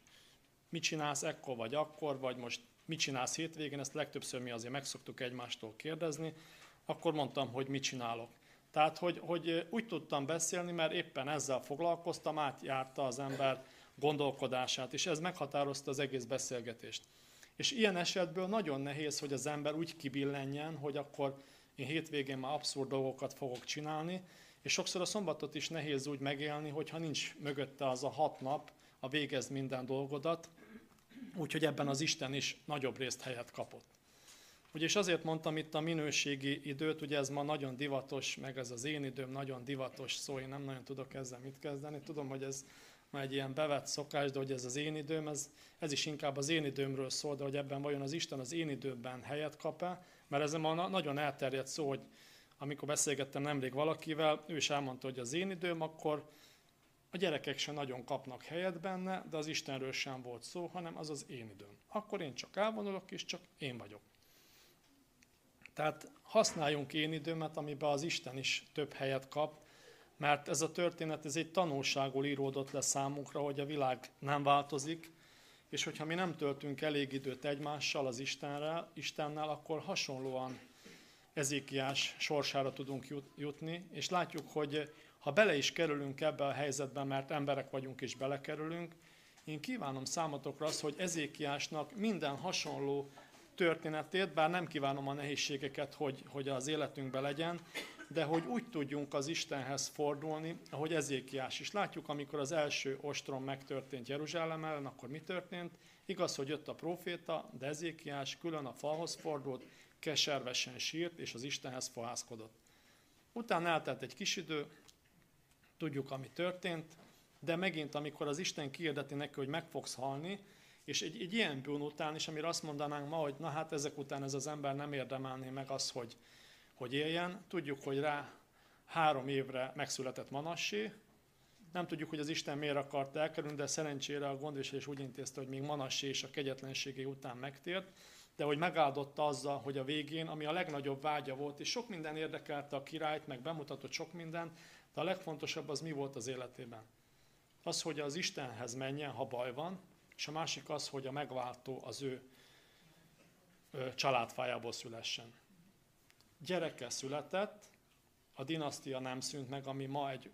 mit csinálsz ekkor vagy akkor, vagy most mit csinálsz hétvégén, ezt legtöbbször mi azért megszoktuk egymástól kérdezni, akkor mondtam, hogy mit csinálok. Tehát, hogy, hogy úgy tudtam beszélni, mert éppen ezzel foglalkoztam, átjárta az ember gondolkodását, és ez meghatározta az egész beszélgetést. És ilyen esetből nagyon nehéz, hogy az ember úgy kibillenjen, hogy akkor én hétvégén már abszurd dolgokat fogok csinálni, és sokszor a szombatot is nehéz úgy megélni, hogyha nincs mögötte az a hat nap, a végez minden dolgodat, úgyhogy ebben az Isten is nagyobb részt helyet kapott. Ugye és azért mondtam itt a minőségi időt, ugye ez ma nagyon divatos, meg ez az én időm nagyon divatos szó, én nem nagyon tudok ezzel mit kezdeni. Tudom, hogy ez ma egy ilyen bevett szokás, de hogy ez az én időm, ez, ez is inkább az én időmről szól, de hogy ebben vajon az Isten az én időben helyet kap-e, mert ez ma nagyon elterjedt szó, hogy amikor beszélgettem nemrég valakivel, ő is elmondta, hogy az én időm, akkor a gyerekek sem nagyon kapnak helyet benne, de az Istenről sem volt szó, hanem az az én időm. Akkor én csak elvonulok, és csak én vagyok. Tehát használjunk én időmet, amiben az Isten is több helyet kap, mert ez a történet, ez egy tanulságul íródott le számunkra, hogy a világ nem változik, és hogyha mi nem töltünk elég időt egymással, az Istenrel, Istennel, akkor hasonlóan Ezékiás sorsára tudunk jutni, és látjuk, hogy ha bele is kerülünk ebbe a helyzetbe, mert emberek vagyunk és belekerülünk, én kívánom számotokra azt, hogy Ezékiásnak minden hasonló történetét, bár nem kívánom a nehézségeket, hogy, hogy az életünkben legyen, de hogy úgy tudjunk az Istenhez fordulni, ahogy Ezékiás is. Látjuk, amikor az első ostrom megtörtént Jeruzsálem ellen, akkor mi történt? Igaz, hogy jött a proféta, de Ezékiás külön a falhoz fordult, keservesen sírt, és az Istenhez fohászkodott. Utána eltelt egy kis idő, tudjuk, ami történt, de megint, amikor az Isten kiirdeti neki, hogy meg fogsz halni, és egy, egy ilyen bűn után is, amire azt mondanánk ma, hogy na hát ezek után ez az ember nem érdemelné meg az, hogy, hogy éljen, tudjuk, hogy rá három évre megszületett Manassé, nem tudjuk, hogy az Isten miért akart elkerülni, de szerencsére a gondviselés úgy intézte, hogy még Manassé és a kegyetlenségé után megtért, de hogy megáldotta azzal, hogy a végén, ami a legnagyobb vágya volt, és sok minden érdekelte a királyt, meg bemutatott sok minden, de a legfontosabb az mi volt az életében? Az, hogy az Istenhez menjen, ha baj van, és a másik az, hogy a megváltó az ő családfájából szülessen. Gyereke született, a dinasztia nem szűnt meg, ami ma egy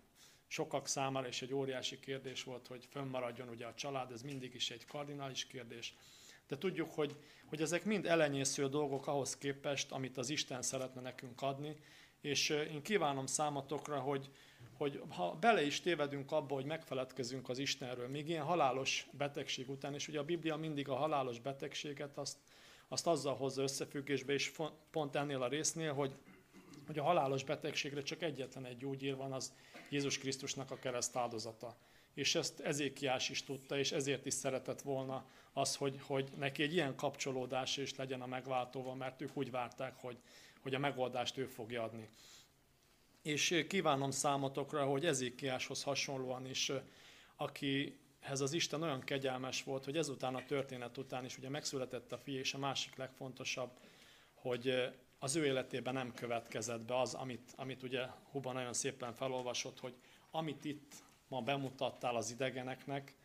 sokak számára is egy óriási kérdés volt, hogy fönnmaradjon ugye a család, ez mindig is egy kardinális kérdés. De tudjuk, hogy, hogy ezek mind elenyésző dolgok ahhoz képest, amit az Isten szeretne nekünk adni, és én kívánom számotokra, hogy, hogy ha bele is tévedünk abba, hogy megfeledkezünk az Istenről, még ilyen halálos betegség után, és ugye a Biblia mindig a halálos betegséget azt, azt azzal hozza összefüggésbe, és pont ennél a résznél, hogy, hogy a halálos betegségre csak egyetlen egy gyógyír van, az Jézus Krisztusnak a kereszt áldozata. És ezt Ezékiás is tudta, és ezért is szeretett volna az, hogy, hogy neki egy ilyen kapcsolódás is legyen a megváltóval, mert ők úgy várták, hogy, hogy a megoldást ő fogja adni. És kívánom számotokra, hogy Ezékiáshoz hasonlóan is, akihez az Isten olyan kegyelmes volt, hogy ezután a történet után is ugye megszületett a fia, és a másik legfontosabb, hogy az ő életében nem következett be az, amit, amit ugye Huba nagyon szépen felolvasott, hogy amit itt ma bemutattál az idegeneknek,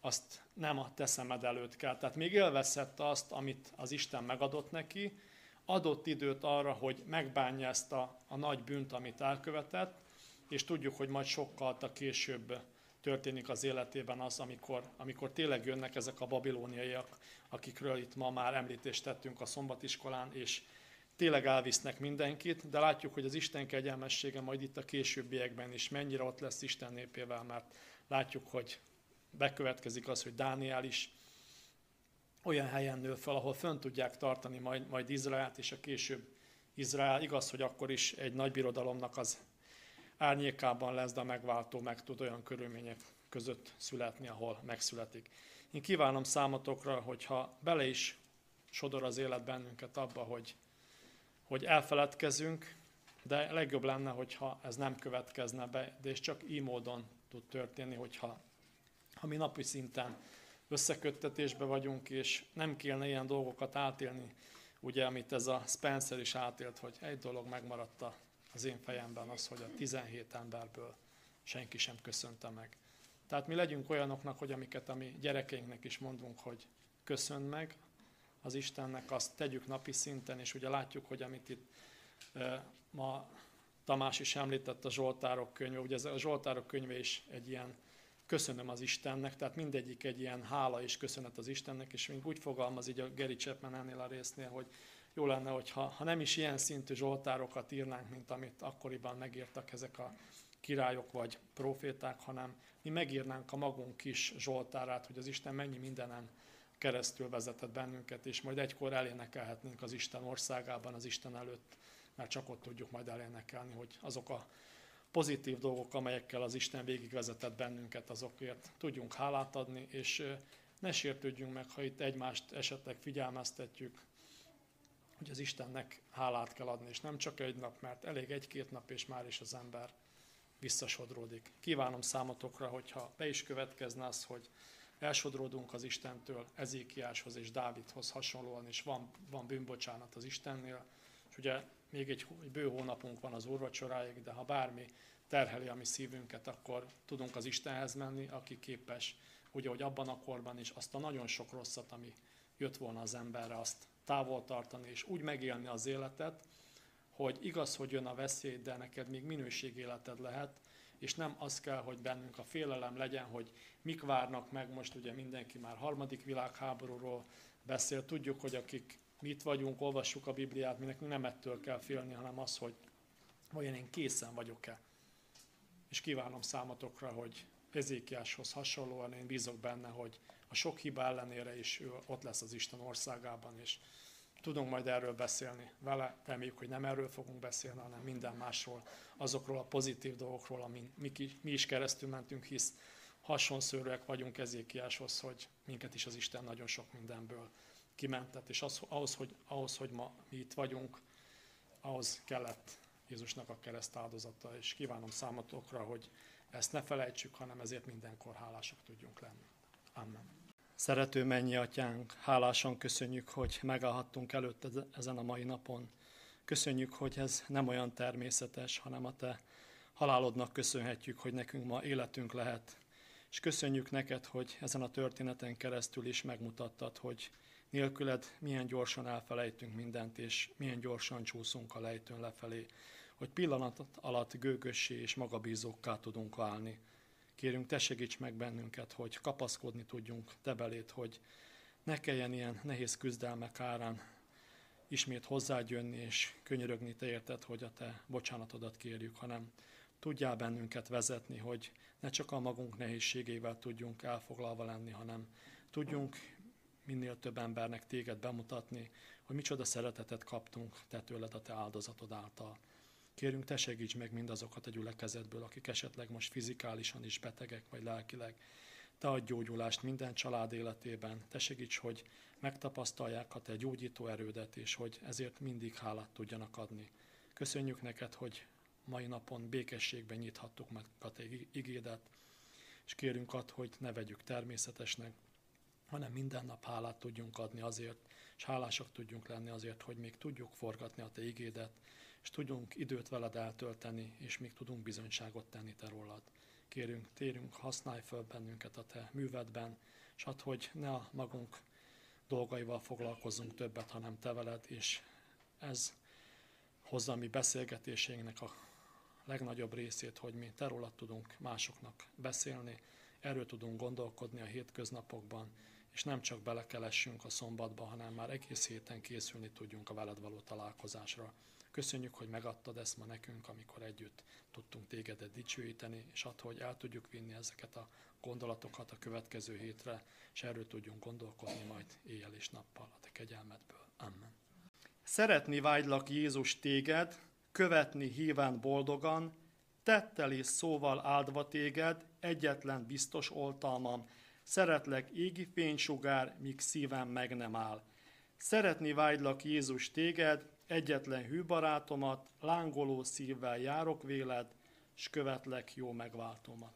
azt nem a te szemed előtt kell. Tehát még élvezhette azt, amit az Isten megadott neki, adott időt arra, hogy megbánja ezt a, a nagy bűnt, amit elkövetett, és tudjuk, hogy majd sokkal a később történik az életében az, amikor, amikor tényleg jönnek ezek a babilóniaiak, akikről itt ma már említést tettünk a szombatiskolán, és tényleg elvisznek mindenkit, de látjuk, hogy az Isten kegyelmessége majd itt a későbbiekben is mennyire ott lesz Isten népével, mert látjuk, hogy bekövetkezik az, hogy Dániel is olyan helyen nő fel, ahol fönn tudják tartani majd, majd Izraelt, és a később Izrael, igaz, hogy akkor is egy nagy birodalomnak az árnyékában lesz, de a megváltó meg tud olyan körülmények között születni, ahol megszületik. Én kívánom számotokra, hogyha bele is sodor az élet bennünket abba, hogy, hogy elfeledkezünk, de legjobb lenne, hogyha ez nem következne be, de és csak így módon tud történni, hogyha ha mi napi szinten összeköttetésbe vagyunk, és nem kéne ilyen dolgokat átélni, ugye, amit ez a Spencer is átélt, hogy egy dolog megmaradt az én fejemben, az, hogy a 17 emberből senki sem köszönte meg. Tehát mi legyünk olyanoknak, hogy amiket a mi gyerekeinknek is mondunk, hogy köszön meg az Istennek, azt tegyük napi szinten, és ugye látjuk, hogy amit itt ma Tamás is említett a Zsoltárok könyve, ugye ez a Zsoltárok könyve is egy ilyen köszönöm az Istennek, tehát mindegyik egy ilyen hála és köszönet az Istennek, és még úgy fogalmaz így a Geri Chapman ennél a résznél, hogy jó lenne, hogyha ha nem is ilyen szintű zsoltárokat írnánk, mint amit akkoriban megírtak ezek a királyok vagy proféták, hanem mi megírnánk a magunk kis zsoltárát, hogy az Isten mennyi mindenen keresztül vezetett bennünket, és majd egykor elénekelhetnénk az Isten országában, az Isten előtt, mert csak ott tudjuk majd elénekelni, hogy azok a pozitív dolgok, amelyekkel az Isten végigvezetett bennünket, azokért tudjunk hálát adni, és ne sértődjünk meg, ha itt egymást esetleg figyelmeztetjük, hogy az Istennek hálát kell adni, és nem csak egy nap, mert elég egy-két nap, és már is az ember visszasodródik. Kívánom számotokra, hogyha be is következne az, hogy elsodródunk az Istentől, Ezékiáshoz és Dávidhoz hasonlóan, és van, van bűnbocsánat az Istennél, és ugye még egy, egy bő hónapunk van az úrvacsoráig, de ha bármi terheli a mi szívünket, akkor tudunk az Istenhez menni, aki képes, ugye, hogy abban a korban is azt a nagyon sok rosszat, ami jött volna az emberre, azt távol tartani, és úgy megélni az életet, hogy igaz, hogy jön a veszély, de neked még minőségéleted lehet, és nem az kell, hogy bennünk a félelem legyen, hogy mik várnak meg, most ugye mindenki már harmadik világháborúról beszél, tudjuk, hogy akik mit vagyunk, olvassuk a Bibliát, mi nem ettől kell félni, hanem az, hogy vajon én készen vagyok-e. És kívánom számotokra, hogy Ezékiáshoz hasonlóan én bízok benne, hogy a sok hiba ellenére is ő ott lesz az Isten országában, és tudunk majd erről beszélni vele. Reméljük, hogy nem erről fogunk beszélni, hanem minden másról, azokról a pozitív dolgokról, amin mi, mi is keresztül mentünk, hisz hasonszörűek vagyunk Ezékiáshoz, hogy minket is az Isten nagyon sok mindenből kimentett, és az, ahhoz, hogy, ahhoz, hogy ma mi itt vagyunk, ahhoz kellett Jézusnak a kereszt áldozata, és kívánom számotokra, hogy ezt ne felejtsük, hanem ezért mindenkor hálásak tudjunk lenni. Amen. Szerető mennyi atyánk, hálásan köszönjük, hogy megállhattunk előtt ezen a mai napon. Köszönjük, hogy ez nem olyan természetes, hanem a te halálodnak köszönhetjük, hogy nekünk ma életünk lehet. És köszönjük neked, hogy ezen a történeten keresztül is megmutattad, hogy nélküled milyen gyorsan elfelejtünk mindent, és milyen gyorsan csúszunk a lejtőn lefelé, hogy pillanat alatt gőgössé és magabízókká tudunk válni. Kérünk, te segíts meg bennünket, hogy kapaszkodni tudjunk te belét, hogy ne kelljen ilyen nehéz küzdelmek árán ismét hozzád jönni és könyörögni te érted, hogy a te bocsánatodat kérjük, hanem tudjál bennünket vezetni, hogy ne csak a magunk nehézségével tudjunk elfoglalva lenni, hanem tudjunk minél több embernek téged bemutatni, hogy micsoda szeretetet kaptunk te tőled a te áldozatod által. Kérünk, te segíts meg mindazokat a gyülekezetből, akik esetleg most fizikálisan is betegek, vagy lelkileg. Te adj gyógyulást minden család életében. Te segíts, hogy megtapasztalják a te gyógyító erődet, és hogy ezért mindig hálát tudjanak adni. Köszönjük neked, hogy mai napon békességben nyithattuk meg a te igédet, és kérünk ad, hogy ne vegyük természetesnek, hanem minden nap hálát tudjunk adni azért, és hálásak tudjunk lenni azért, hogy még tudjuk forgatni a Te igédet, és tudjunk időt veled eltölteni, és még tudunk bizonyságot tenni Te rólad. Kérünk, térünk, használj föl bennünket a Te művedben, és add, hogy ne a magunk dolgaival foglalkozzunk többet, hanem Te veled, és ez hozza a mi beszélgetéseinknek a legnagyobb részét, hogy mi Te rólad tudunk másoknak beszélni, erről tudunk gondolkodni a hétköznapokban, és nem csak belekelessünk a szombatba, hanem már egész héten készülni tudjunk a veled való találkozásra. Köszönjük, hogy megadtad ezt ma nekünk, amikor együtt tudtunk tégedet dicsőíteni, és attól, hogy el tudjuk vinni ezeket a gondolatokat a következő hétre, és erről tudjunk gondolkodni majd éjjel és nappal a te kegyelmedből. Amen. Szeretni vágylak Jézus téged, követni híven boldogan, tettel és szóval áldva téged, egyetlen biztos oltalmam, Szeretlek égi fénysugár, míg szívem meg nem áll. Szeretni vágylak Jézus téged, egyetlen hű barátomat, lángoló szívvel járok véled, s követlek jó megváltomat.